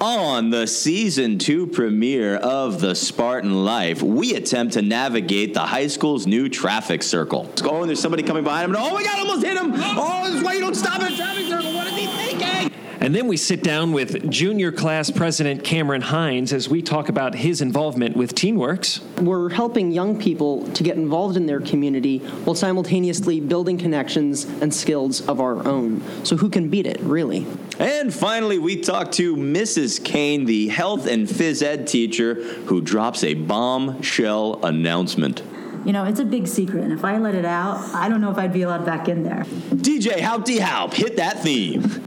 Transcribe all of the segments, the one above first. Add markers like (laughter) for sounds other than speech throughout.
On the season two premiere of The Spartan Life, we attempt to navigate the high school's new traffic circle. Oh, and there's somebody coming behind him. And, oh my God, almost hit him. Oh, this is why you don't stop at a traffic circle. What is he thinking? And then we sit down with junior class president Cameron Hines as we talk about his involvement with TeenWorks. We're helping young people to get involved in their community while simultaneously building connections and skills of our own. So, who can beat it, really? And finally, we talk to Mrs. Kane, the health and phys ed teacher, who drops a bombshell announcement. You know, it's a big secret, and if I let it out, I don't know if I'd be allowed back in there. DJ Halpty Halp, hit that theme.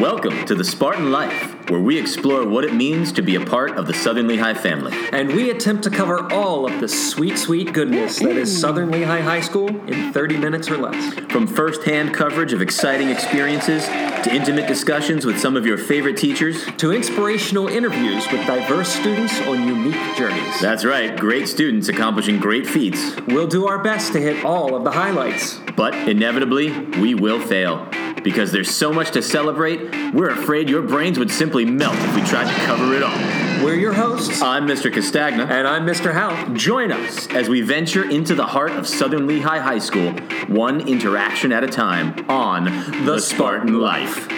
Welcome to the Spartan Life, where we explore what it means to be a part of the Southern Lehigh family. And we attempt to cover all of the sweet, sweet goodness that is Southern Lehigh High School in 30 minutes or less. From first-hand coverage of exciting experiences to intimate discussions with some of your favorite teachers, To inspirational interviews with diverse students on unique journeys. that's right, great students accomplishing great feats. We'll do our best to hit all of the highlights. But inevitably, we will fail. Because there's so much to celebrate, we're afraid your brains would simply melt if we tried to cover it all. We're your hosts, I'm Mr. Castagna. and I'm Mr. Haupt. Join us as we venture into the heart of Southern Lehigh High School, one interaction at a time, on The Spartan Life.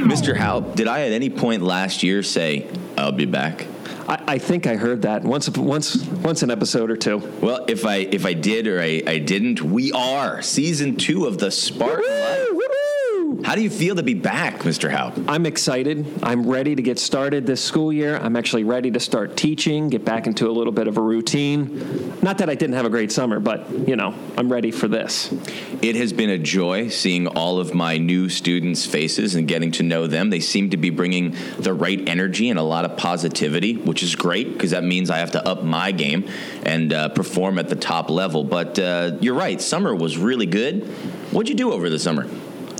Mr. Haupt, did I at any point last year say, I'll be back? I, I think I heard that once, once, once an episode or two. Well, if I if I did or I, I didn't, we are season two of the Spartan Life. How do you feel to be back, Mr. Haupt? I'm excited. I'm ready to get started this school year. I'm actually ready to start teaching, get back into a little bit of a routine. Not that I didn't have a great summer, but, you know, I'm ready for this. It has been a joy seeing all of my new students' faces and getting to know them. They seem to be bringing the right energy and a lot of positivity, which is great because that means I have to up my game and uh, perform at the top level. But uh, you're right, summer was really good. What'd you do over the summer?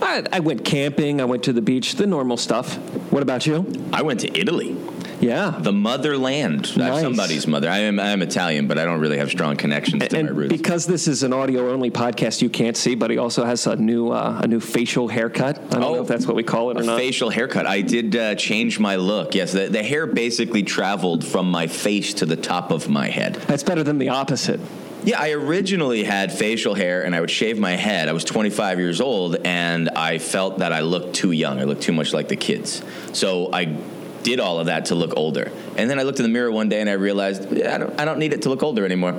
I, I went camping, I went to the beach, the normal stuff. What about you? I went to Italy. Yeah. The motherland. Nice. somebody's mother. I am, I am Italian, but I don't really have strong connections to my and roots. because this is an audio-only podcast, you can't see, but he also has a new uh, a new facial haircut. I don't Oh, know if that's what we call it or a not. facial haircut. I did uh, change my look. Yes, the, the hair basically traveled from my face to the top of my head. That's better than the opposite. Yeah, I originally had facial hair and I would shave my head. I was 25 years old and I felt that I looked too young. I looked too much like the kids. So I did all of that to look older. And then I looked in the mirror one day and I realized yeah, I, don't, I don't need it to look older anymore.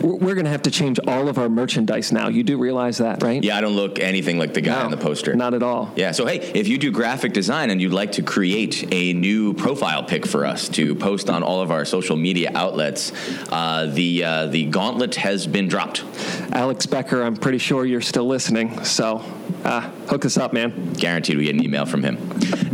We're, we're going to have to change all of our merchandise now. You do realize that, right? Yeah, I don't look anything like the guy No, on the poster. Not at all. Yeah, so hey, if you do graphic design and you'd like to create a new profile pic for us to post on all of our social media outlets, uh, the uh, the gauntlet has been dropped. Alex Becker, I'm pretty sure you're still listening. So uh, hook us up, man. Guaranteed we get an email from him.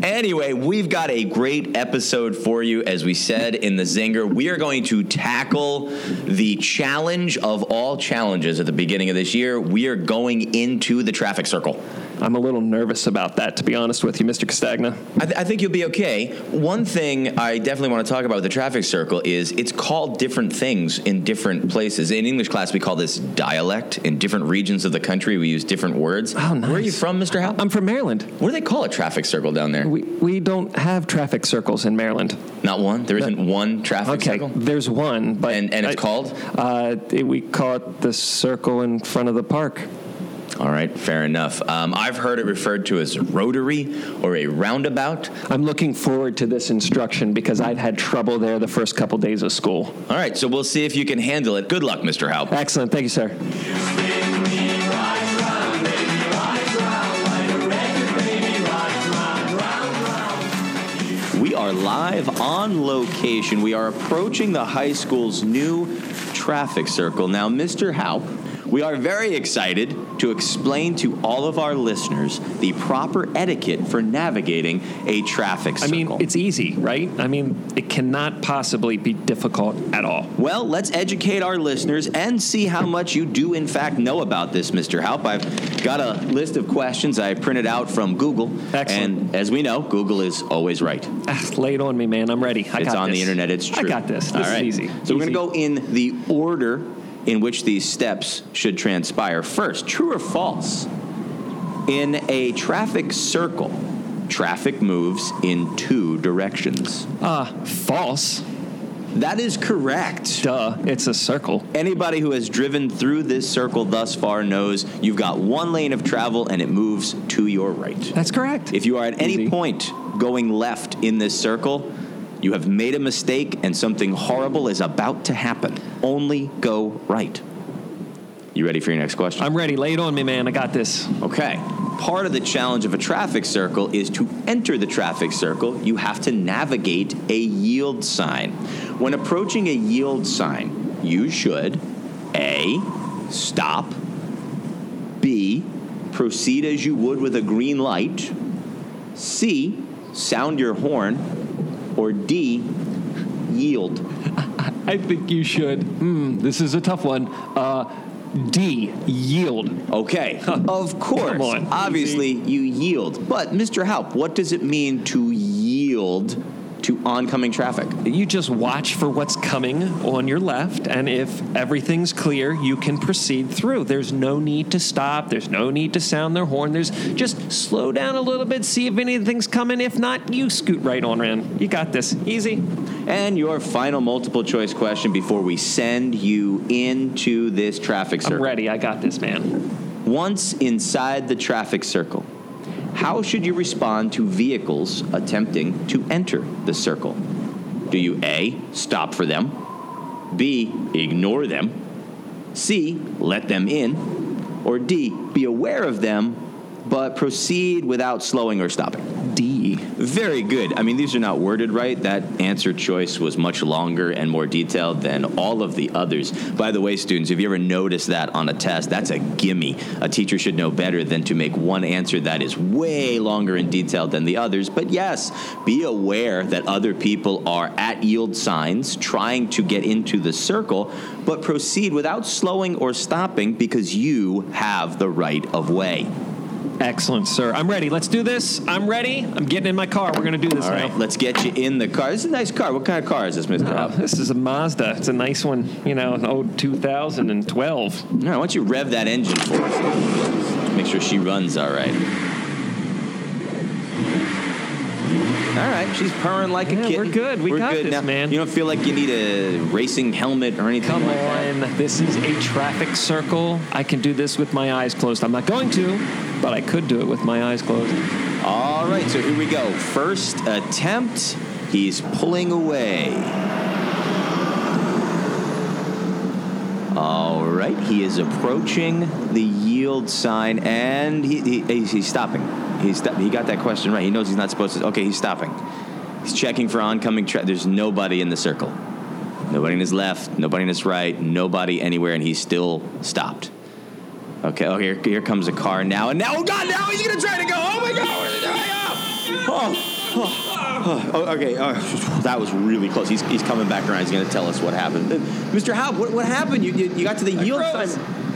Anyway, we've got a great episode for you. As we said in the Zinger, we are going to tackle the challenge of all challenges at the beginning of this year. We are going into the traffic circle. I'm a little nervous about that, to be honest with you, Mr. Castagna. I, th- I think you'll be okay. One thing I definitely want to talk about with the traffic circle is it's called different things in different places. In English class, we call this dialect. In different regions of the country, we use different words. Oh, nice. Where are you from, Mr. Haupt? I'm from Maryland. what do they call a traffic circle down there? We, we don't have traffic circles in Maryland. Not one. There isn't one traffic Okay, circle. there's one, but And- and it's I- called? Uh, it- we call it the circle in front of the park. All right, fair enough. Um, I've heard it referred to as rotary or a roundabout. I'm looking forward to this instruction because I've had trouble there the first couple days of school. All right, so we'll see if you can handle it. Good luck, Mr. Haupt. Excellent, thank you, sir. We are live on location. We are approaching the high school's new traffic circle. Now, Mr. Haupt, we are very excited to explain to all of our listeners the proper etiquette for navigating a traffic circle. I mean, it's easy, right? I mean, it cannot possibly be difficult at all. Well, let's educate our listeners and see how much you do, in fact, know about this, Mr. Haupt. I've got a list of questions I printed out from Google. Excellent. And as we know, Google is always right. Ah, lay it on me, man. I'm ready. I it's got on this. the internet. It's true. I got this. This All is easy. So we're going to go in the order in which these steps should transpire. First, true or false? In a traffic circle, traffic moves in two directions. Uh, false. That is correct. Duh. It's a circle. Anybody who has driven through this circle thus far knows you've got one lane of travel and it moves to your right. That's correct. If you are at any Easy. point going left in this circle, you have made a mistake and something horrible is about to happen. Only go right. You ready for your next question? I'm ready. Lay it on me, man. I got this. Okay. Part of the challenge of a traffic circle is to enter the traffic circle, you have to navigate a yield sign. When approaching a yield sign, you should A, stop, B, proceed as you would with a green light, C, sound your horn, or D, yield. I think you should. Hmm, this is a tough one. Uh, D, yield. Okay, (laughs) of course. Come on. Obviously, you yield. But, Mr. Haupt, what does it mean to yield to oncoming traffic? You just watch for what's coming on your left, and if everything's clear, you can proceed through. There's no need to stop. There's no need to sound their horn. There's just slow down a little bit, see if anything's coming. If not, you scoot right on in. You got this. Easy. And your final multiple choice question before we send you into this traffic circle. I'm circle. ready. I got this, man. Once inside the traffic circle, how should you respond to vehicles attempting to enter the circle? Do you A, stop for them, B, ignore them, C, let them in, or D, be aware of them but proceed without slowing or stopping? D. Very good. I mean, these are not worded right. That answer choice was much longer and more detailed than all of the others. By the way, students, if you ever notice that on a test, that's a gimme. A teacher should know better than to make one answer that is way longer and detailed than the others. But yes, be aware that other people are at yield signs trying to get into the circle, but proceed without slowing or stopping because you have the right of way. Excellent, sir. I'm ready. Let's do this. I'm ready. I'm getting in my car. We're going to do this All now. right, let's get you in the car. This is a nice car. What kind of car is this, Mr. Uh, this is a Mazda. It's a nice one, you know, an old 2012. All right, why don't you rev that engine for us? Make sure she runs all right. All right, she's purring like a Yeah, kitten. we're good. We We're got good this, now. man. You don't feel like you need a racing helmet or anything Come like that? on. This is a traffic circle. I can do this with my eyes closed. I'm not going to, but I could do it with my eyes closed. All right, so here we go. First attempt. He's pulling away. All right, he is approaching the yield sign, and he, he, he's stopping. He's he got that question right. He knows he's not supposed to. Okay, he's stopping. He's checking for oncoming. Tra- There's nobody in the circle. Nobody in his left. Nobody in his right. Nobody anywhere, and he's still stopped. Okay. Oh, here, here comes a car now, and now, oh God, now he's gonna try to go. Oh my God, where's he going? Oh, oh, oh, okay. Oh, that was really close. He's, he's coming back around. He's gonna tell us what happened. Mr. Haupt, what, what happened? You, you, you got to the yield froze. sign.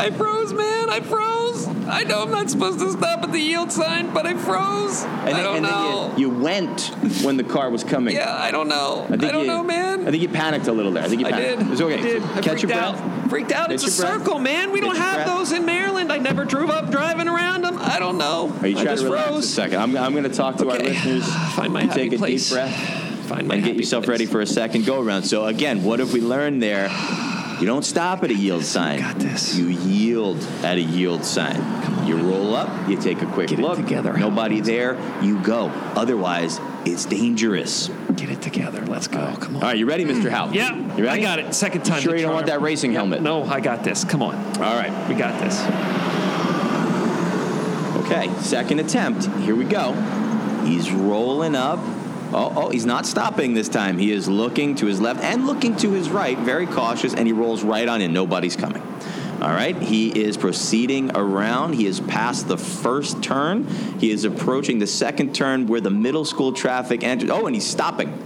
I froze, man. I froze. I know I'm not supposed to stop at the yield sign, but I froze. And then, I don't and know. then you, you went when the car was coming. yeah, I don't know. I, think don't you- know, man. I think you panicked a little there. I think you I panicked. did. It's okay. I did. So I catch your freaked breath. out. Freaked out. Catch it's a breath. circle, man. We Catch don't have breath. those in Maryland. I never drove up driving around them. I don't know. Are you I just froze. a second? I'm, I'm going to talk to our Okay. listeners. (sighs) Find my you happy take a place. deep breath. Find my and get yourself place. ready for a second go around. So again, what have we learned there? You don't stop at a yield sign. got this. You yield at a yield sign. You roll up, you take a quick Get it look. together. Nobody there, you go. Otherwise, it's dangerous. Get it together. Let's go. Come on. All right, you ready, Mr. Haupt? Yeah, You ready? I got it. Second time. Sure the you don't want that racing Yeah, helmet? No, I got this. Come on. All right. We got this. Okay, second attempt. Here we go. He's rolling up. Oh, oh, he's not stopping this time. He is looking to his left and looking to his right, very cautious, and he rolls right on in. Nobody's coming. All right, he is proceeding around. He is past the first turn. He is approaching the second turn where the middle school traffic enters. Oh, and he's stopping.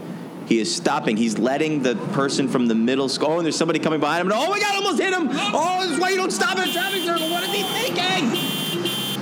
He is stopping. He's letting the person from the middle school. Oh, and there's somebody coming behind him. Oh my God! Almost hit him. Oh, this is why you don't stop at a traffic circle. What is he thinking?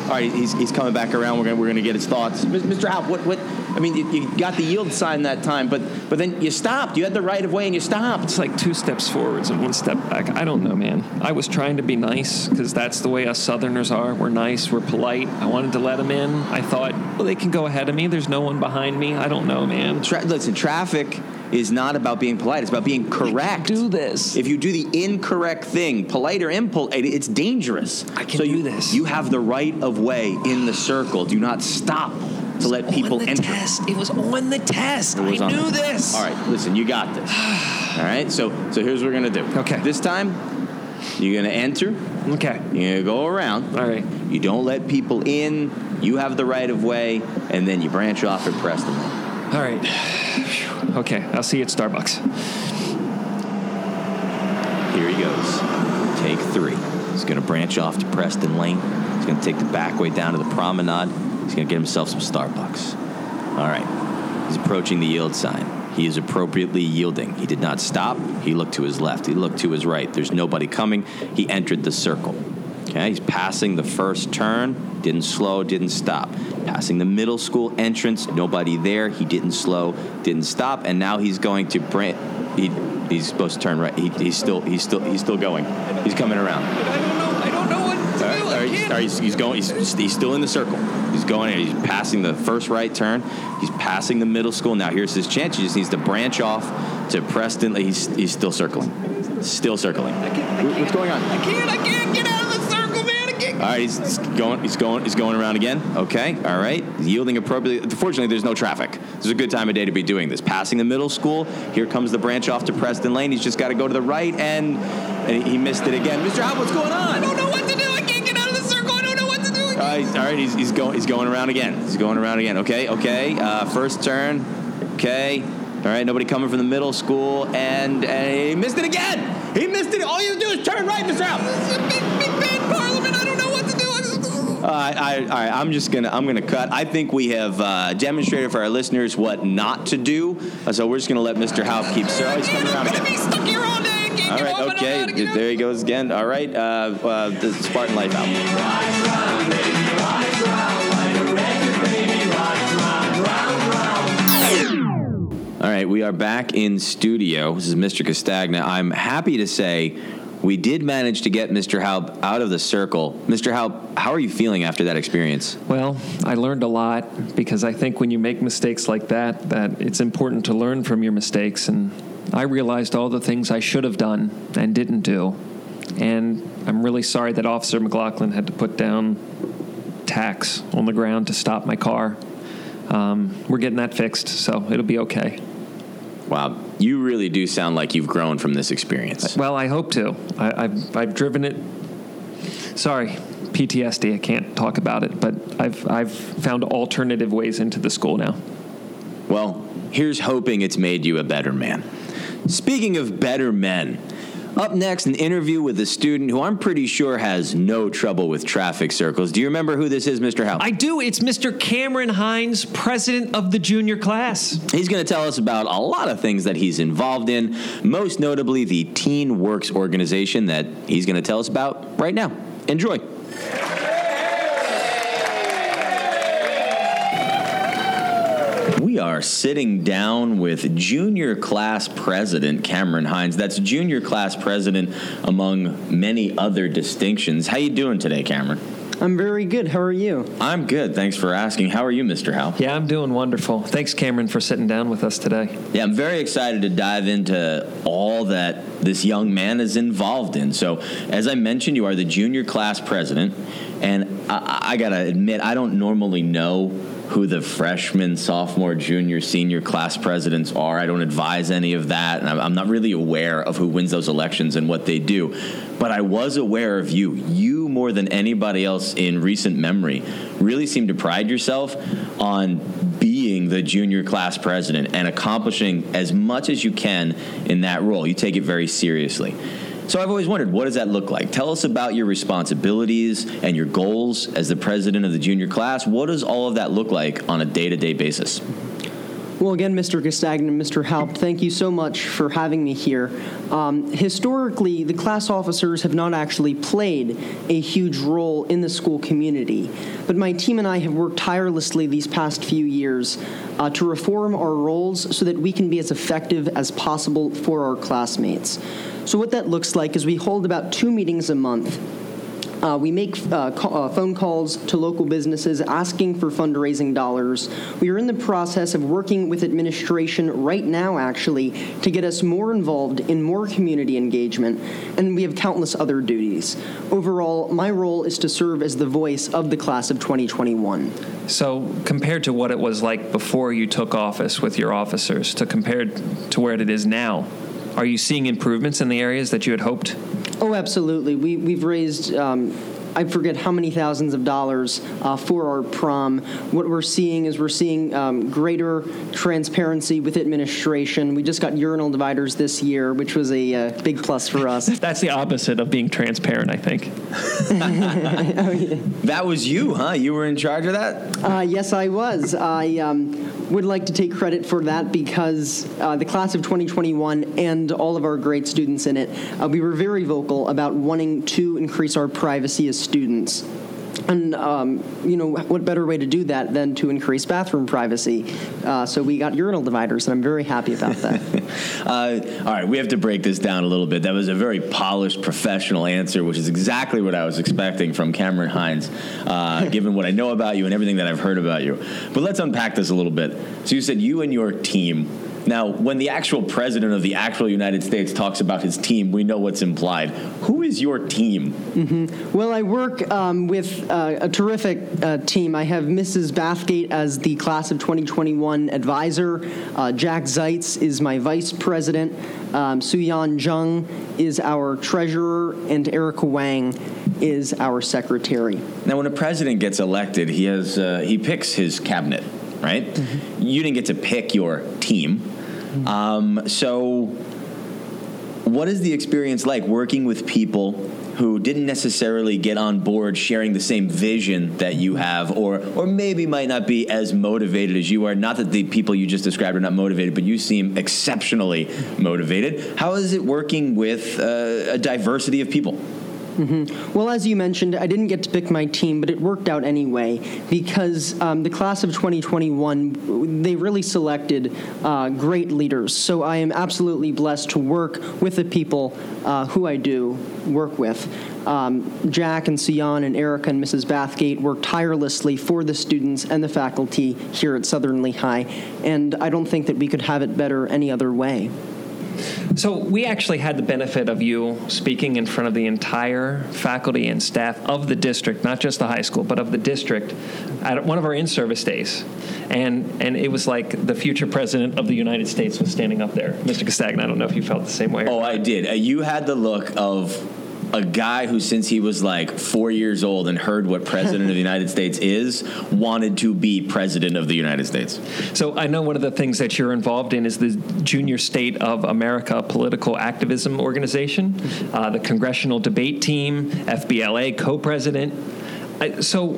All right, he's, he's coming back around. We're gonna we're gonna get his thoughts. Mr. Haupt, what what I mean, you, you got the yield sign that time, but but then you stopped. You had the right of way and you stopped. It's like two steps forwards and one step back. I don't know, man. I was trying to be nice because that's the way us Southerners are. We're nice, we're polite. I wanted to let him in. I thought, well, they can go ahead of me. There's no one behind me. I don't know, man. Tra- listen, traffic is not about being polite. It's about being correct. do this. If you do the incorrect thing, polite or impolite, it's dangerous. I can so do you, this. You have the right of way in the circle. Do not stop to let people on the enter. test. It was on the test. I knew this. All right, listen, you got this. (sighs) All right, so so here's what we're gonna do. Okay. This time, you're gonna enter. Okay. You're gonna go around. All right. You don't let people in. You have the right of way, and then you branch off and at Preston. All right. Okay. I'll see you at Starbucks. Here he goes. Take three. He's going to branch off to Preston Lane. He's going to take the back way down to the promenade. He's going to get himself some Starbucks. All right. He's approaching the yield sign. He is appropriately yielding. He did not stop. He looked to his left. He looked to his right. There's nobody coming. He entered the circle. Okay, he's passing the first turn, didn't slow, didn't stop. Passing the middle school entrance, nobody there. He didn't slow, didn't stop, and now he's going to bran He, he's supposed to turn right. He, he's still, he's still, he's still going. He's coming around. I don't know. I don't know what to All right, all right, all right, he's, he's going. He's, he's still in the circle. He's going. He's passing the first right turn. He's passing the middle school. Now here's his chance. He just needs to branch off to Preston. He's he's still circling. Still circling. What's going on? I can't. I can't get out of the All right, he's he's going. He's going. He's going around again. Okay. All right. Yielding appropriately. Fortunately, there's no traffic. This is a good time of day to be doing this. Passing the middle school. Here comes the branch off to Preston Lane. He's just got to go to the right, and, and he missed it again. Mr. Haupt, what's going on? I don't know what to do. I can't get out of the circle. I don't know what to do. All right, all right. He's, he's going. He's going around again. He's going around again. Okay, okay. Uh, first turn. Okay. All right. Nobody coming from the middle school, and, and he missed it again. He missed it. All you do is turn right, Mr. Haupt. Uh, I, all right, I'm just gonna I'm gonna cut. I think we have uh, demonstrated for our listeners what not to do. Uh, so we're just gonna let Mr. Haupt keep. He's coming around again. be stuck here all day. I can't All get right, home. I don't know okay. how to get out. There he goes again. All right, uh, uh, the Spartan life out. All right, we are back in studio. This is Mr. Castagna. I'm happy to say we did manage to get Mr. Haupt out of the circle. Mr. Haupt, how are you feeling after that experience? Well, I learned a lot because I think when you make mistakes like that, that it's important to learn from your mistakes. And I realized all the things I should have done and didn't do. And I'm really sorry that Officer McLaughlin had to put down tacks on the ground to stop my car. Um, we're getting that fixed, so it'll be okay. Wow, you really do sound like you've grown from this experience. Well, I hope to. I, I've, I've driven it. Sorry, PTSD. I can't talk about it, but I've, I've found alternative ways into the school now. Well, here's hoping it's made you a better man. Speaking of better men, up next, an interview with a student who I'm pretty sure has no trouble with traffic circles. Do you remember who this is, Mr. Haupt? I do. It's Mr. Cameron Hines, president of the junior class. He's going to tell us about a lot of things that he's involved in, most notably the TeenWorks organization that he's going to tell us about right now. Enjoy. We are sitting down with junior class president Cameron Hines. That's junior class president among many other distinctions. How you doing today, Cameron? I'm very good. How are you? I'm good. Thanks for asking. How are you, Mr. Haupt? Yeah, I'm doing wonderful. Thanks, Cameron, for sitting down with us today. Yeah, I'm very excited to dive into all that this young man is involved in. So, as I mentioned, you are the junior class president, and I, I gotta admit, I don't normally know who the freshman, sophomore, junior, senior class presidents are. I don't advise any of that, and I'm, I'm not really aware of who wins those elections and what they do. But I was aware of you. You, more than anybody else in recent memory, really seem to pride yourself on being the junior class president and accomplishing as much as you can in that role. You take it very seriously. So I've always wondered, what does that look like? Tell us about your responsibilities and your goals as the president of the junior class. What does all of that look like on a day to day basis? Well, again, Mr. Castagna and Mr. Haupt, thank you so much for having me here. Um, historically, the class officers have not actually played a huge role in the school community, but my team and I have worked tirelessly these past few years uh, to reform our roles so that we can be as effective as possible for our classmates. So, what that looks like is we hold about two meetings a month uh, we make uh, uh, phone calls to local businesses asking for fundraising dollars. We are in the process of working with administration right now, actually, to get us more involved in more community engagement, and we have countless other duties. Overall, my role is to serve as the voice of the class of 2021. So, compared to what it was like before you took office with your officers, to compared to where it is now, are you seeing improvements in the areas that you had hoped? Oh, absolutely. We, we've raised. Um, I forget how many thousands of dollars uh, for our prom. What we're seeing is we're seeing um, greater transparency with administration. We just got urinal dividers this year, which was a uh, big plus for us. (laughs) That's the opposite of being transparent, I think. (laughs) oh, yeah. That was you, huh? You were in charge of that? Uh, yes, I was. I um, would like to take credit for that because uh, the class of 2021 and all of our great students in it, uh, we were very vocal about wanting to increase our privacy as students. And um, you know what better way to do that than to increase bathroom privacy? Uh, so we got urinal dividers, and I'm very happy about that. (laughs) uh, all right, we have to break this down a little bit. That was a very polished, professional answer, which is exactly what I was expecting from Cameron Hines, uh, (laughs) given what I know about you and everything that I've heard about you. But let's unpack this a little bit. So you said you and your team now, when the actual president of the actual United States talks about his team, we know what's implied. Who is your team? Mm-hmm. Well, I work um, with uh, a terrific uh, team. I have Mrs. Bathgate as the class of 2021 advisor. Uh, Jack Zeitz is my vice president. Um, Suyan Jung is our treasurer, and Erica Wang is our secretary. Now, when a president gets elected, he has uh, he picks his cabinet, right? Mm-hmm. You didn't get to pick your team. Um, so, what is the experience like working with people who didn't necessarily get on board sharing the same vision that you have, or or maybe might not be as motivated as you are? Not that the people you just described are not motivated, but you seem exceptionally motivated. How is it working with uh, a diversity of people? Mm-hmm. Well, as you mentioned, I didn't get to pick my team, but it worked out anyway because um, the class of 2021 they really selected uh, great leaders. So I am absolutely blessed to work with the people uh, who I do work with. Um, Jack and Sian and Erica and Mrs. Bathgate work tirelessly for the students and the faculty here at Southern Lehigh, and I don't think that we could have it better any other way. So we actually had the benefit of you speaking in front of the entire faculty and staff of the district, not just the high school, but of the district, at one of our in-service days, and and it was like the future president of the United States was standing up there, Mr. Castagna. I don't know if you felt the same way. Oh, I did. Uh, you had the look of a guy who, since he was like four years old and heard what president of the (laughs) United States is, wanted to be president of the United States. So I know one of the things that you're involved in is the Junior State of America Political Activism Organization, uh, the Congressional Debate Team, FBLA co-president so,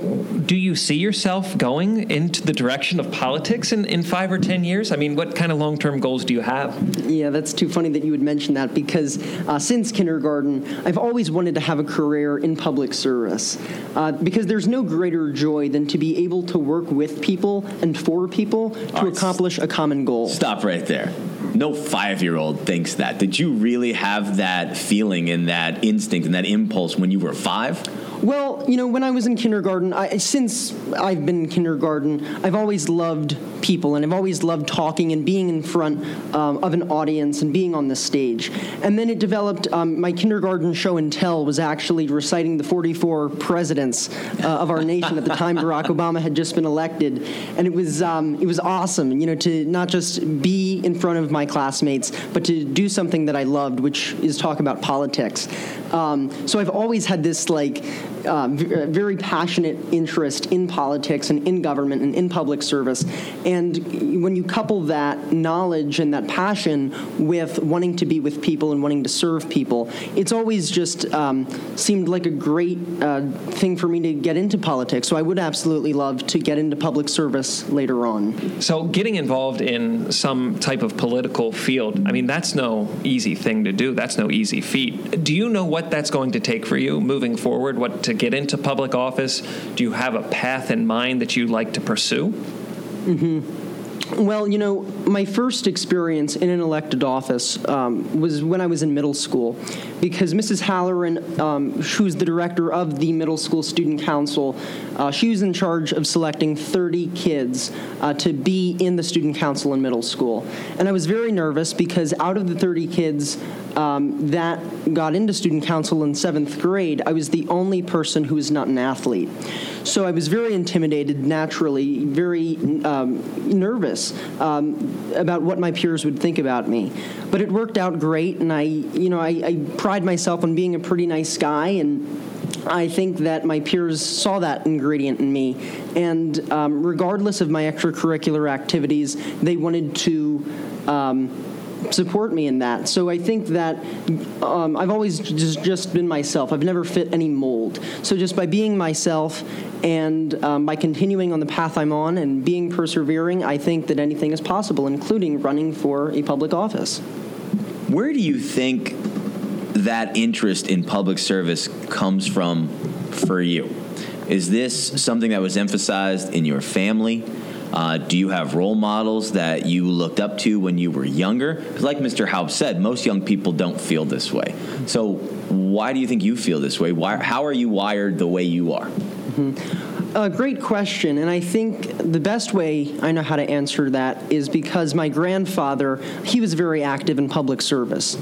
do you see yourself going into the direction of politics in, in five or ten years? I mean, what kind of long term goals do you have? Yeah, that's too funny that you would mention that because uh, since kindergarten, I've always wanted to have a career in public service uh, because there's no greater joy than to be able to work with people and for people to right, accomplish a common goal. Stop right there. No five year old thinks that. Did you really have that feeling and that instinct and that impulse when you were five? Well, you know, when I was in kindergarten, I, since I've been in kindergarten, I've always loved people and I've always loved talking and being in front um, of an audience and being on the stage. And then it developed, um, my kindergarten show and tell was actually reciting the 44 presidents uh, of our nation at the time (laughs) Barack Obama had just been elected. And it was, um, it was awesome, you know, to not just be in front of my classmates, but to do something that I loved, which is talk about politics. Um, so I've always had this, like, uh, very passionate interest in politics and in government and in public service. And when you couple that knowledge and that passion with wanting to be with people and wanting to serve people, it's always just um, seemed like a great uh, thing for me to get into politics. So I would absolutely love to get into public service later on. So, getting involved in some type of political field, I mean, that's no easy thing to do. That's no easy feat. Do you know what that's going to take for you moving forward? What to get into public office? Do you have a path in mind that you'd like to pursue? Mm-hmm. Well, you know, my first experience in an elected office um, was when I was in middle school, because Mrs. Halloran, um, who's the director of the middle school student council, uh, she was in charge of selecting 30 kids uh, to be in the student council in middle school. And I was very nervous because out of the 30 kids um, that got into student council in seventh grade, I was the only person who was not an athlete. So I was very intimidated, naturally, very um, nervous um, about what my peers would think about me. But it worked out great, and I, you know, I, I pride myself on being a pretty nice guy, and I think that my peers saw that ingredient in me, and um, regardless of my extracurricular activities, they wanted to. Um, support me in that. So I think that um, I've always just, just been myself. I've never fit any mold. So just by being myself and um, by continuing on the path I'm on and being persevering, I think that anything is possible, including running for a public office. Where do you think that interest in public service comes from for you? Is this something that was emphasized in your family? Uh, do you have role models that you looked up to when you were younger? Like Mr. Haupt said, most young people don't feel this way. So, why do you think you feel this way? Why, how are you wired the way you are? A great question, and I think the best way I know how to answer that is because my grandfather, he was very active in public service.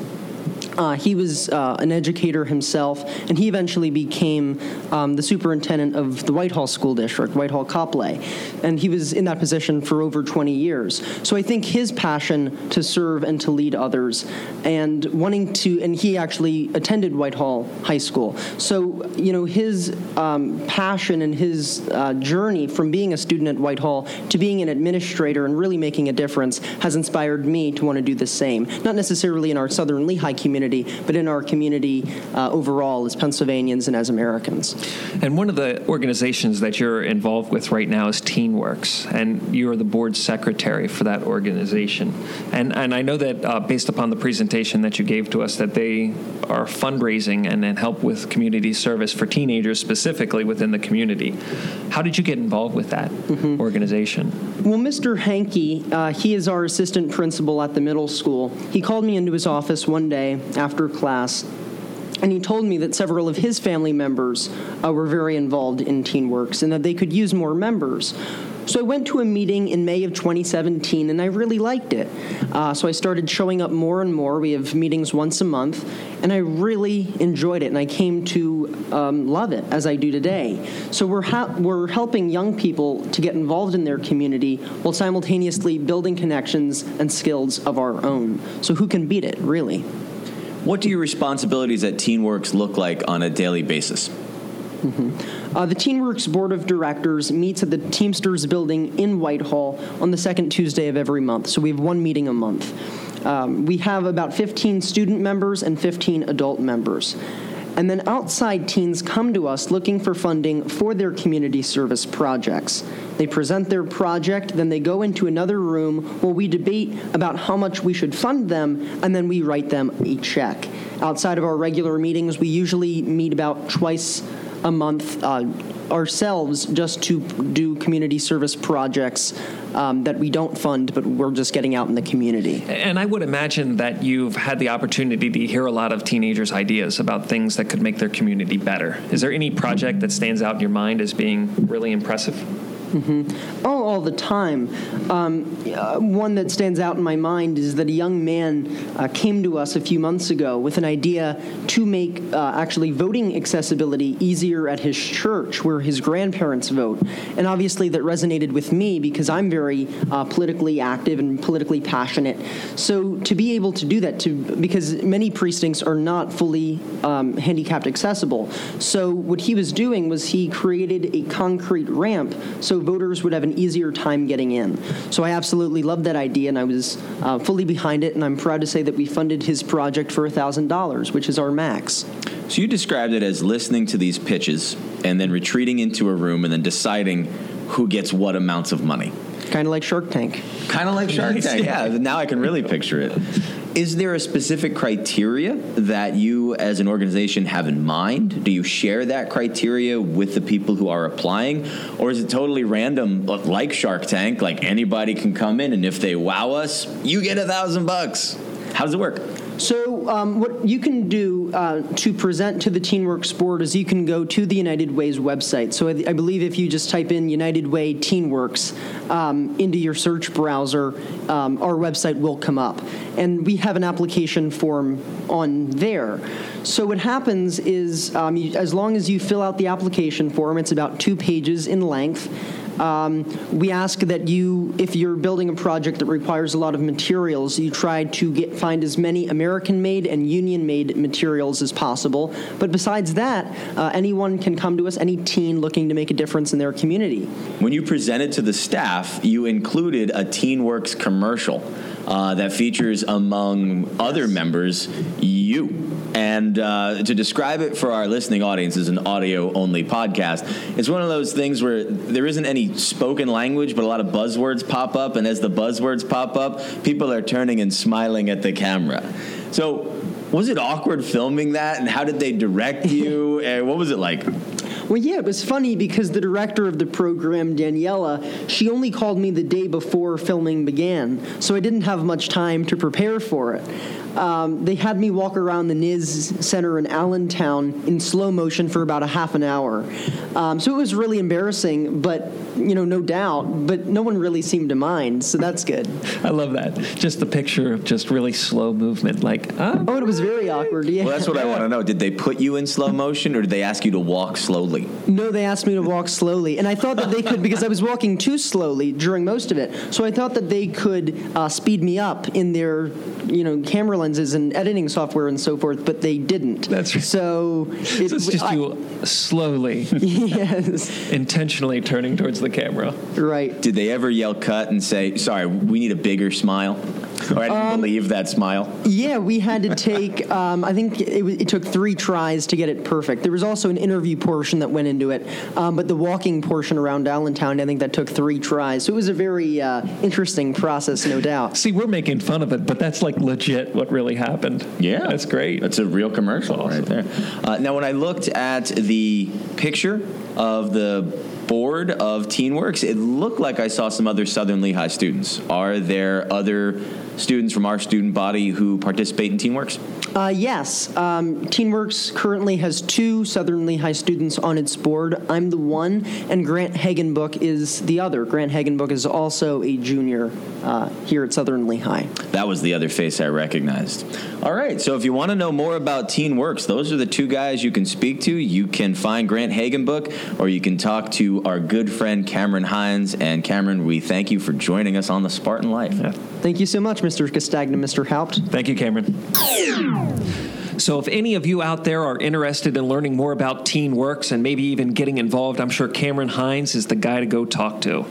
Uh, he was uh, an educator himself, and he eventually became um, the superintendent of the Whitehall School District, Whitehall Coplay. And he was in that position for over 20 years. So I think his passion to serve and to lead others, and wanting to, and he actually attended Whitehall High School. So, you know, his um, passion and his uh, journey from being a student at Whitehall to being an administrator and really making a difference has inspired me to want to do the same. Not necessarily in our Southern Lehigh community but in our community uh, overall as Pennsylvanians and as Americans. And one of the organizations that you're involved with right now is TeenWorks, and you're the board secretary for that organization. And and I know that uh, based upon the presentation that you gave to us, that they are fundraising and, and help with community service for teenagers specifically within the community. How did you get involved with that Mm-hmm. organization? Well, Mr. Hankey, uh, he is our assistant principal at the middle school. He called me into his office one day after class, and he told me that several of his family members uh, were very involved in TeenWorks and that they could use more members. So I went to a meeting in May of 2017, and I really liked it. Uh, so I started showing up more and more. We have meetings once a month, and I really enjoyed it, and I came to um, love it as I do today. So we're ha- we're helping young people to get involved in their community while simultaneously building connections and skills of our own. So who can beat it, really? What do your responsibilities at TeenWorks look like on a daily basis? Uh, the TeenWorks Board of Directors meets at the Teamsters Building in Whitehall on the second Tuesday of every month. So we have one meeting a month. Um, we have about 15 student members and 15 adult members. And then outside teens come to us looking for funding for their community service projects. They present their project, then they go into another room where we debate about how much we should fund them, and then we write them a check. Outside of our regular meetings, we usually meet about twice a month uh, ourselves just to do community service projects um, that we don't fund, but we're just getting out in the community. And I would imagine that you've had the opportunity to hear a lot of teenagers' ideas about things that could make their community better. Is there any project that stands out in your mind as being really impressive? Oh, all the time. Um, uh, one that stands out in my mind is that a young man uh, came to us a few months ago with an idea to make uh, actually voting accessibility easier at his church where his grandparents vote. And obviously, that resonated with me because I'm very uh, politically active and politically passionate. So, to be able to do that, to because many precincts are not fully um, handicapped accessible. So, what he was doing was he created a concrete ramp so voters would have an easier time getting in. So I absolutely loved that idea, and I was uh, fully behind it. And I'm proud to say that we funded his project for $1,000, which is our max. So you described it as listening to these pitches and then retreating into a room and then deciding who gets what amounts of money. Kind of like Shark Tank. Kind of like Shark Tank. Yeah, now I can really picture it. Is there a specific criteria that you as an organization have in mind? Do you share that criteria with the people who are applying? Or is it totally random, like Shark Tank, like anybody can come in and if they wow us, you get a thousand bucks? How does it work? So, um, what you can do uh, to present to the TeenWorks board is you can go to the United Way's website. So, I, I believe if you just type in United Way TeenWorks um, into your search browser, um, our website will come up. And we have an application form on there. So, what happens is, um, you, as long as you fill out the application form, it's about two pages in length. Um, we ask that you, if you're building a project that requires a lot of materials, you try to get find as many American-made and union-made materials as possible. But besides that, uh, anyone can come to us, any teen looking to make a difference in their community. When you presented to the staff, you included a TeenWorks commercial uh, that features, among other members, you. And uh, to describe it for our listening audience as an audio only podcast, it's one of those things where there isn't any spoken language, but a lot of buzzwords pop up. And as the buzzwords pop up, people are turning and smiling at the camera. So, was it awkward filming that? And how did they direct you? (laughs) and what was it like? Well, yeah, it was funny because the director of the program, Daniela, she only called me the day before filming began, so I didn't have much time to prepare for it. Um, they had me walk around the NIS Center in Allentown in slow motion for about a half an hour. Um, so it was really embarrassing, but, you know, no doubt, but no one really seemed to mind, so that's good. (laughs) I love that. Just the picture of just really slow movement, like, ah, Oh, it was very awkward, yeah. Well, that's what I want to know. Did they put you in slow motion or did they ask you to walk slowly? No, they asked me to walk slowly, and I thought that they could because I was walking too slowly during most of it. So I thought that they could uh, speed me up in their, you know, camera lenses and editing software and so forth, but they didn't. That's right. So (laughs) it, it's just I- you slowly, (laughs) yes, intentionally turning towards the camera. right. Did they ever yell cut and say, sorry, we need a bigger smile? Or I didn't believe that smile? Yeah, we had to take. (laughs) Um, I think it, it took three tries to get it perfect. There was also an interview portion that went into it, um, but the walking portion around Allentown, I think that took three tries. So it was a very uh, interesting process, no doubt. See, we're making fun of it, but that's like legit what really happened. Yeah. That's great. That's a real commercial right there. Uh, now, when I looked at the picture of the board of TeenWorks, it looked like I saw some other Southern Lehigh students. Are there other students from our student body who participate in TeenWorks? Uh, yes, um, TeenWorks currently has two Southern Lehigh students on its board. I'm the one, and Grant Hagenbook is the other. Grant Hagenbook is also a junior uh, here at Southern Lehigh. That was the other face I recognized. All right, so if you want to know more about TeenWorks, those are the two guys you can speak to. You can find Grant Hagenbook, or you can talk to our good friend Cameron Hines. And Cameron, we thank you for joining us on the Spartan Life. Thank you so much, Mr. Castagna, Mr. Haupt. Thank you, Cameron. So, if any of you out there are interested in learning more about TeenWorks and maybe even getting involved, I'm sure Cameron Hines is the guy to go talk to.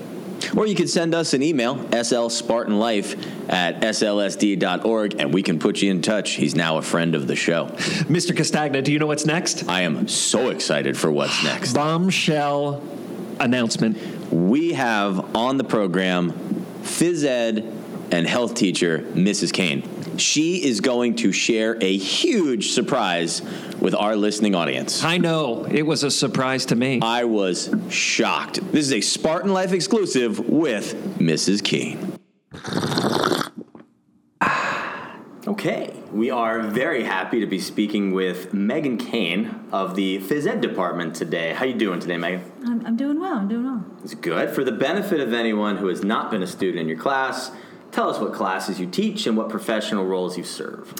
Or you can send us an email, slspartanlife at slsd.org, and we can put you in touch. He's now a friend of the show. Mr. Castagna, do you know what's next? I am so excited for what's next. (gasps) Bombshell announcement. We have on the program phys ed and health teacher, Mrs. Kane. She is going to share a huge surprise with our listening audience. I know it was a surprise to me. I was shocked. This is a Spartan Life exclusive with Mrs. Kane. Okay, we are very happy to be speaking with Megan Kane of the phys ed department today. How you doing today, Megan? I'm I'm doing well. I'm doing well. It's good. For the benefit of anyone who has not been a student in your class, tell us what classes you teach and what professional roles you serve.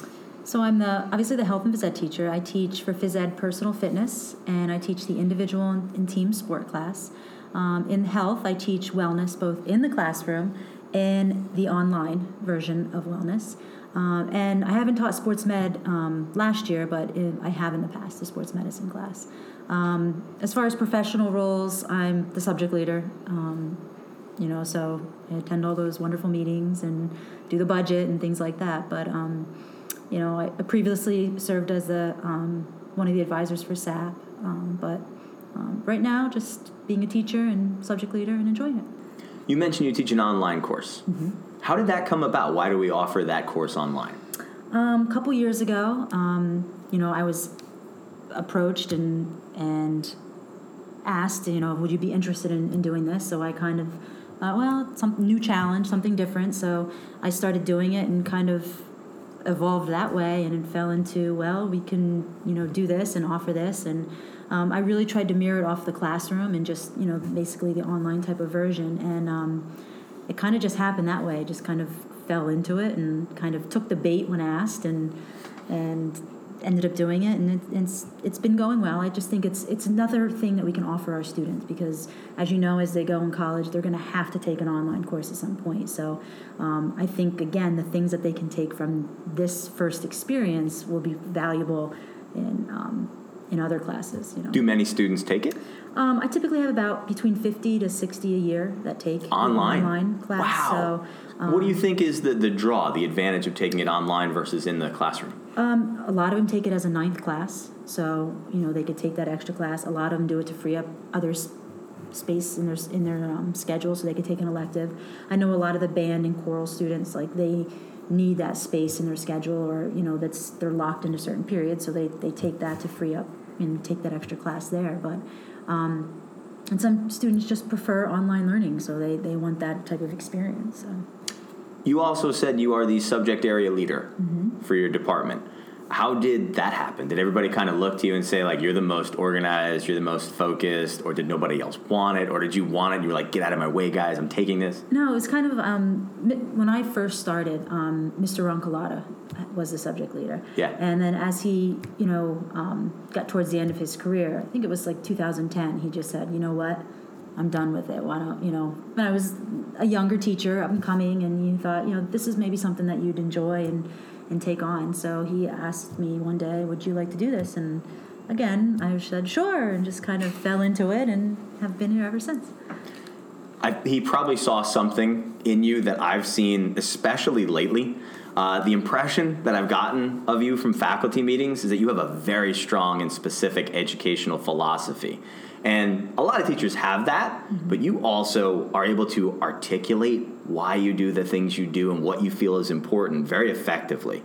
So I'm the obviously the health and phys ed teacher. I teach for phys ed personal fitness, and I teach the individual and team sport class. Um, in health, I teach wellness both in the classroom and the online version of wellness. Um, and I haven't taught sports med um, last year, but in, I have in the past the sports medicine class. Um, as far as professional roles, I'm the subject leader. Um, you know, so I attend all those wonderful meetings and do the budget and things like that. But um, you know, I previously served as a um, one of the advisors for SAP, um, but um, right now, just being a teacher and subject leader and enjoying it. You mentioned you teach an online course. Mm-hmm. How did that come about? Why do we offer that course online? Um, a couple years ago, um, you know, I was approached and and asked, you know, would you be interested in, in doing this? So I kind of, uh, well, some new challenge, something different. So I started doing it and kind of evolved that way and it fell into well we can you know do this and offer this. And um, i really tried to mirror it off the classroom and just you know basically the online type of version. And um, it kind of just happened that way. Just kind of fell into it and kind of took the bait when asked and and ended up doing it, and it, it's it's been going well. I just think it's it's another thing that we can offer our students because, as you know, as they go in college, they're going to have to take an online course at some point. So, um, I think again, the things that they can take from this first experience will be valuable in um, in other classes. You know, do many students take it? Um, I typically have about between fifty to sixty a year that take online online class. Wow. So, um, what do you think is the the draw, the advantage of taking it online versus in the classroom? Um, a lot of them take it as a ninth class, so you know they could take that extra class. A lot of them do it to free up other space in their in their um, schedule, so they could take an elective. I know a lot of the band and choral students like they need that space in their schedule, or you know that's they're locked into certain periods, so they they take that to free up and take that extra class there. But um, and some students just prefer online learning, so they they want that type of experience. So. You also said you are the subject area leader mm-hmm. for your department. How did that happen? Did everybody kind of look to you and say like you're the most organized, you're the most focused, or did nobody else want it, or did you want it? and You were like, get out of my way, guys! I'm taking this. No, it was kind of um, when I first started. Um, Mr. Roncolata was the subject leader. Yeah. And then as he, you know, um, got towards the end of his career, I think it was like 2010, he just said, you know what, I'm done with it. Why don't you know? When I was a younger teacher, up and coming, and you thought, you know, this is maybe something that you'd enjoy and and take on. So he asked me one day, "Would you like to do this?" And again, I said sure, and just kind of fell into it, and have been here ever since. I, he probably saw something in you that I've seen, especially lately. Uh, the impression that I've gotten of you from faculty meetings is that you have a very strong and specific educational philosophy. And a lot of teachers have that, mm-hmm. but you also are able to articulate why you do the things you do and what you feel is important very effectively.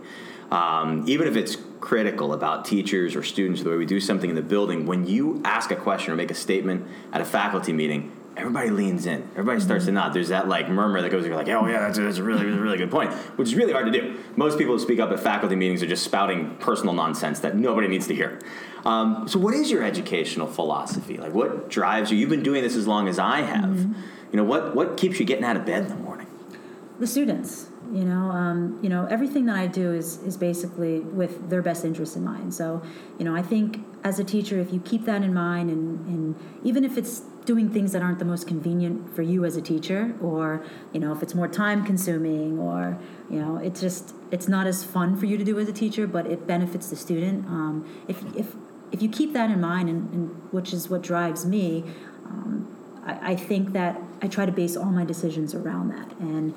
Um, even if it's critical about teachers or students, the way we do something in the building, when you ask a question or make a statement at a faculty meeting, everybody leans in. Everybody starts mm-hmm. to nod. There's that like murmur that goes, you're like, oh yeah, that's, that's a really, really, really good point, which is really hard to do. Most people who speak up at faculty meetings are just spouting personal nonsense that nobody needs to hear. Um, so, what is your educational philosophy? Like, what drives you? You've been doing this as long as I have. Mm-hmm. You know, what what keeps you getting out of bed in the morning? The students. You know, um, you know, everything that I do is is basically with their best interest in mind. So, you know, I think as a teacher, if you keep that in mind, and, and even if it's doing things that aren't the most convenient for you as a teacher or you know if it's more time consuming or you know it's just it's not as fun for you to do as a teacher but it benefits the student um, if, if if you keep that in mind and, and which is what drives me um, I, I think that i try to base all my decisions around that and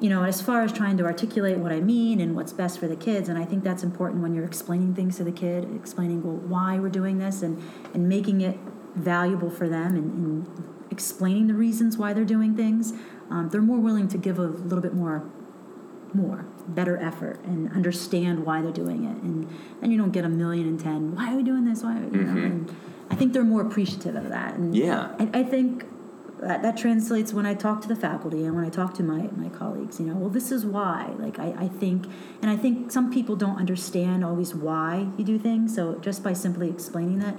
you know as far as trying to articulate what i mean and what's best for the kids and i think that's important when you're explaining things to the kid explaining well why we're doing this and and making it valuable for them and, and explaining the reasons why they're doing things, um, they're more willing to give a little bit more, more, better effort and understand why they're doing it. And then you don't get a million and ten. Why are we doing this? Why? You mm-hmm. know, and I think they're more appreciative of that. And yeah, I, I think that, that translates when I talk to the faculty and when I talk to my, my colleagues, you know, well, this is why. Like, I, I think, and I think some people don't understand always why you do things. So just by simply explaining that,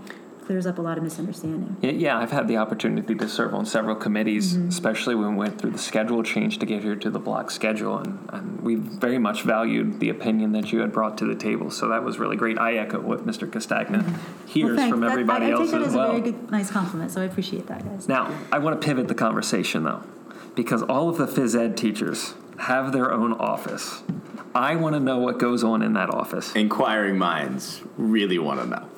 clears up a lot of misunderstanding. Yeah, I've had the opportunity to serve on several committees, mm-hmm. especially when we went through the schedule change to get here to the block schedule, and, and we very much valued the opinion that you had brought to the table. So that was really great. I echo what Mr. Castagna mm-hmm. hears Well, thanks. from That- everybody I, I else take that as as well. a very good, nice compliment, so I appreciate that, guys. Now, I want to pivot the conversation though, because all of the phys ed teachers have their own office. I want to know what goes on in that office. Inquiring minds really want to know.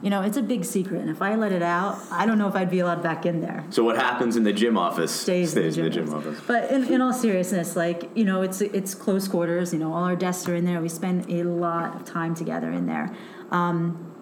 You know, it's a big secret, and if I let it out, I don't know if I'd be allowed back in there. So what happens in the gym office stays, in the in gym the gym, office. But in, in all seriousness, like you know, it's it's close quarters. You know, all our desks are in there. We spend a lot of time together in there. Um,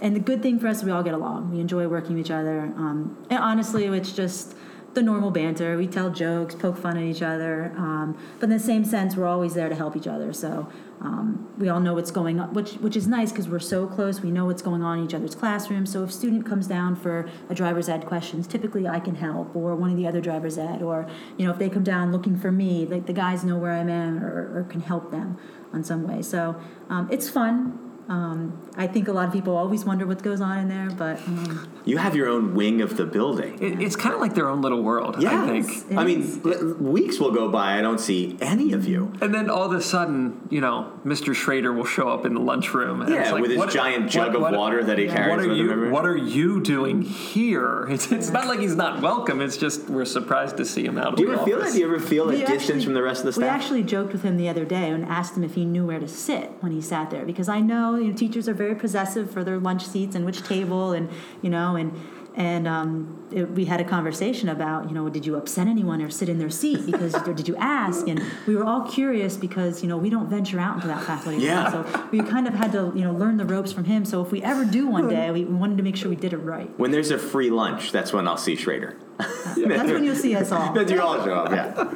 and the good thing for us, we all get along. We enjoy working with each other. Um, and honestly, it's just the normal banter. We tell jokes, poke fun at each other. Um, but in the same sense, we're always there to help each other. So um, we all know what's going on, which which is nice because we're so close. We know what's going on in each other's classrooms. So if a student comes down for a driver's ed questions, typically I can help, or one of the other drivers ed, or you know if they come down looking for me, like the guys know where I'm at, or, or can help them on some way. So um, it's fun. Um, I think a lot of people always wonder what goes on in there, but um, You have your own wing of the building. It, it's kind of like their own little world, Yeah. I think. I mean, is. l- weeks will go by. I don't see any of you. And then all of a sudden, you know, Mr. Schrader will show up in the lunchroom. And Yeah, it's like, with his giant jug of water that he carries What are with him you? What are you doing here? (laughs) It's, it's not like he's not welcome. It's just we're surprised to see him out of Do you the ever feel office. that? Do you ever feel a We distance from the rest of the staff? We actually joked with him the other day and asked him if he knew where to sit when he sat there because I know, you know teachers are very possessive for their lunch seats and which table and you know and and um, it, we had a conversation about you know did you upset anyone or sit in their seat because or did you ask and we were all curious because you know we don't venture out into that faculty Yeah. room. so we kind of had to you know learn the ropes from him so if we ever do one day we, we wanted to make sure we did it right when there's a free lunch, that's when I'll see Schrader. that's when you'll see us all (laughs) Then you all show up. Yeah.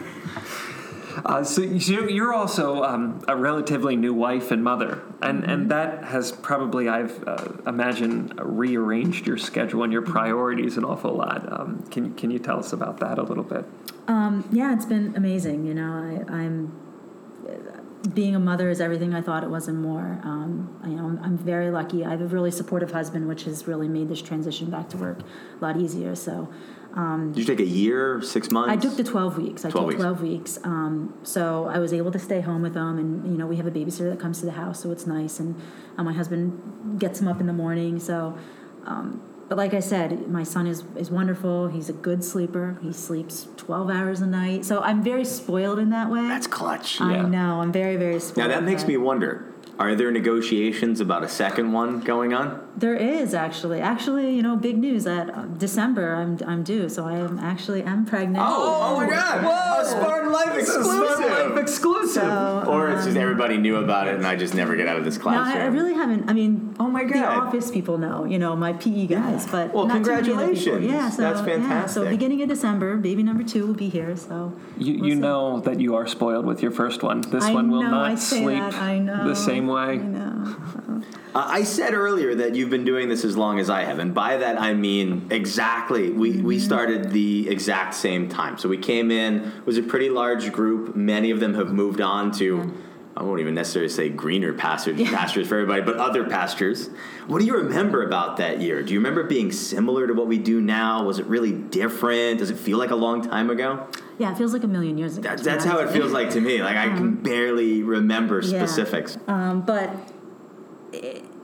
Uh, so you- you're also um, a relatively new wife and mother, and Mm-hmm. and that has probably I've uh, imagine rearranged your schedule and your priorities an awful lot. Um, can can you tell us about that a little bit? Um, yeah, it's been amazing. You know, I, I'm being a mother is everything I thought it was and more. Um, I, you know, I'm, I'm very lucky. I have a really supportive husband, which has really made this transition back to work a lot easier. So Did you take a year, six months? I took the 12 weeks. I 12 took weeks. 12 weeks. Um, so I was able to stay home with them, and you know we have a babysitter that comes to the house, so it's nice. And uh, my husband gets him up in the morning. So, um, but like I said, my son is is wonderful. He's a good sleeper. He sleeps 12 hours a night. So I'm very spoiled in that way. That's clutch. I Yeah. know. I'm very very spoiled. Now that makes me wonder: Are there negotiations about a second one going on? There is actually, actually, you know, big news that uh, December I'm I'm due. So I am actually am pregnant. Oh, my God! A Spartan Life exclusive. exclusive. So, Or it's just everybody knew about it, and I just never get out of this No. I, I really haven't. I mean, Oh my god, The God. office people know, you know, my PE guys, but Well, not too many people. congratulations. Yeah, so That's Yeah, so beginning of December, baby number two will be here. So You, we'll you see. know that you are spoiled with your first one. This I one will know, not I say sleep that, I know, the same way. I. Uh, I said earlier that you've been doing this as long as I have, and by that I mean exactly. We Mm-hmm. we started the exact same time, so we came in it was a pretty large group. Many of them have moved on to. I won't even necessarily say greener pastures, pastures for everybody, but other pastures. What do you remember about that year? Do you remember it being similar to what we do now? Was it really different? Does it feel like a long time ago? Yeah, it feels like a million years ago. That, that's how it feels like to me. Like I can barely remember. Yeah. specifics. Um, but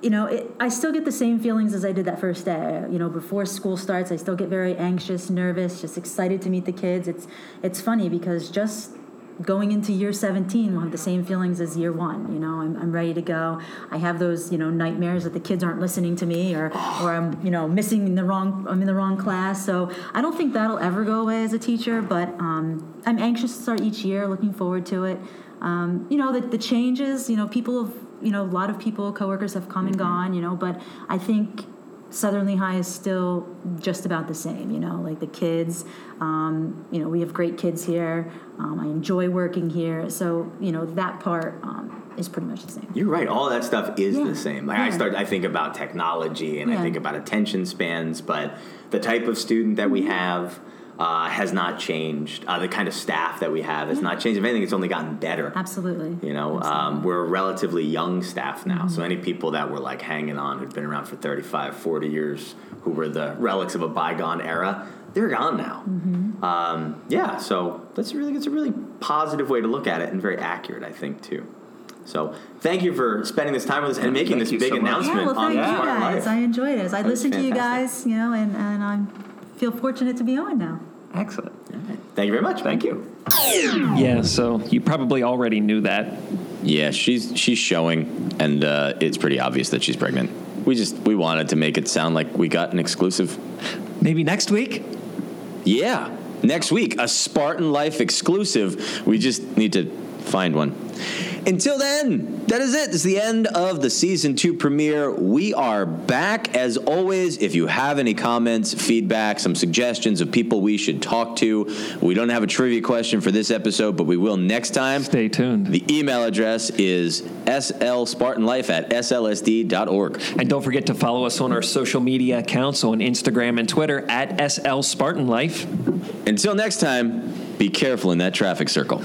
you know, it, I still get the same feelings as I did that first day. You know, before school starts, I still get very anxious, nervous, just excited to meet the kids. It's it's funny because just going into year 17 will have the same feelings as year one you know I'm, I'm ready to go i have those you know nightmares that the kids aren't listening to me or or i'm you know missing in the wrong i'm in the wrong class so i don't think that'll ever go away as a teacher but um, i'm anxious to start each year looking forward to it um, you know the, the changes you know people have you know a lot of people coworkers have come and gone you know but i think Southern Lehigh is still just about the same, you know, like the kids, um, you know, we have great kids here. Um, I enjoy working here. So, you know, that part um, is pretty much the same. You're right. All that stuff is Yeah. the same. Like I start, I think about technology and I think about attention spans, but the type of student that we have, uh, has not changed. Uh, the kind of staff that we have has not changed. If anything, it's only gotten better. Absolutely. You know, um, we're a relatively young staff now. So Mm-hmm. any people that were like hanging on, who'd been around for 35, 40 years, who were the relics of a bygone era, they're gone now. Mm-hmm. Um, yeah, so that's really it's a really positive way to look at it and very accurate, I think, too. So thank you for spending this time with us and making thank this big so announcement yeah, well, on thank you Smart guys. Life. I enjoyed it. I was listened to you guys, you know, and, and I feel fortunate to be on now. Excellent. Thank you very much. Thank you. Yeah, so you probably already knew that. Yeah, she's she's showing, and uh, it's pretty obvious that she's pregnant. We just we wanted to make it sound like we got an exclusive. Maybe next week? Yeah, next week a Spartan Life exclusive. We just need to find one. Until then, that is it. It's the end of the season two premiere. We are back as always. If you have any comments, feedback, some suggestions of people we should talk to, we don't have a trivia question for this episode, but we will next time. Stay tuned. The email address is slspartanlife at slsd.org. And don't forget to follow us on our social media accounts on Instagram and Twitter at SL Spartan Life. Until next time, be careful in that traffic circle.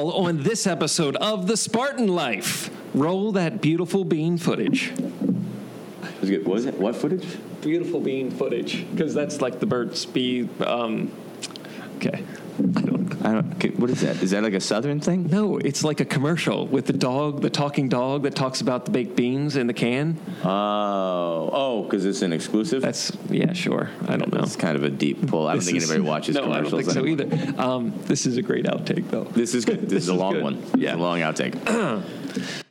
All on this episode of The Spartan Life. Roll that beautiful bean footage. What was it? What footage? Beautiful bean footage, because that's like the Burt's Bee. Um, okay. I don't I don't. okay, What is that? Is that like a southern thing? No, it's like a commercial with the dog, the talking dog that talks about the baked beans in the can. Oh, oh, because it's an exclusive. That's yeah, sure. I don't know. It's kind of a deep pull. I don't This think is- anybody watches no, I don't commercials. think so either. Um, this is a great outtake, though. This is good. This, is a long one. This Yeah. a long outtake. (clears throat)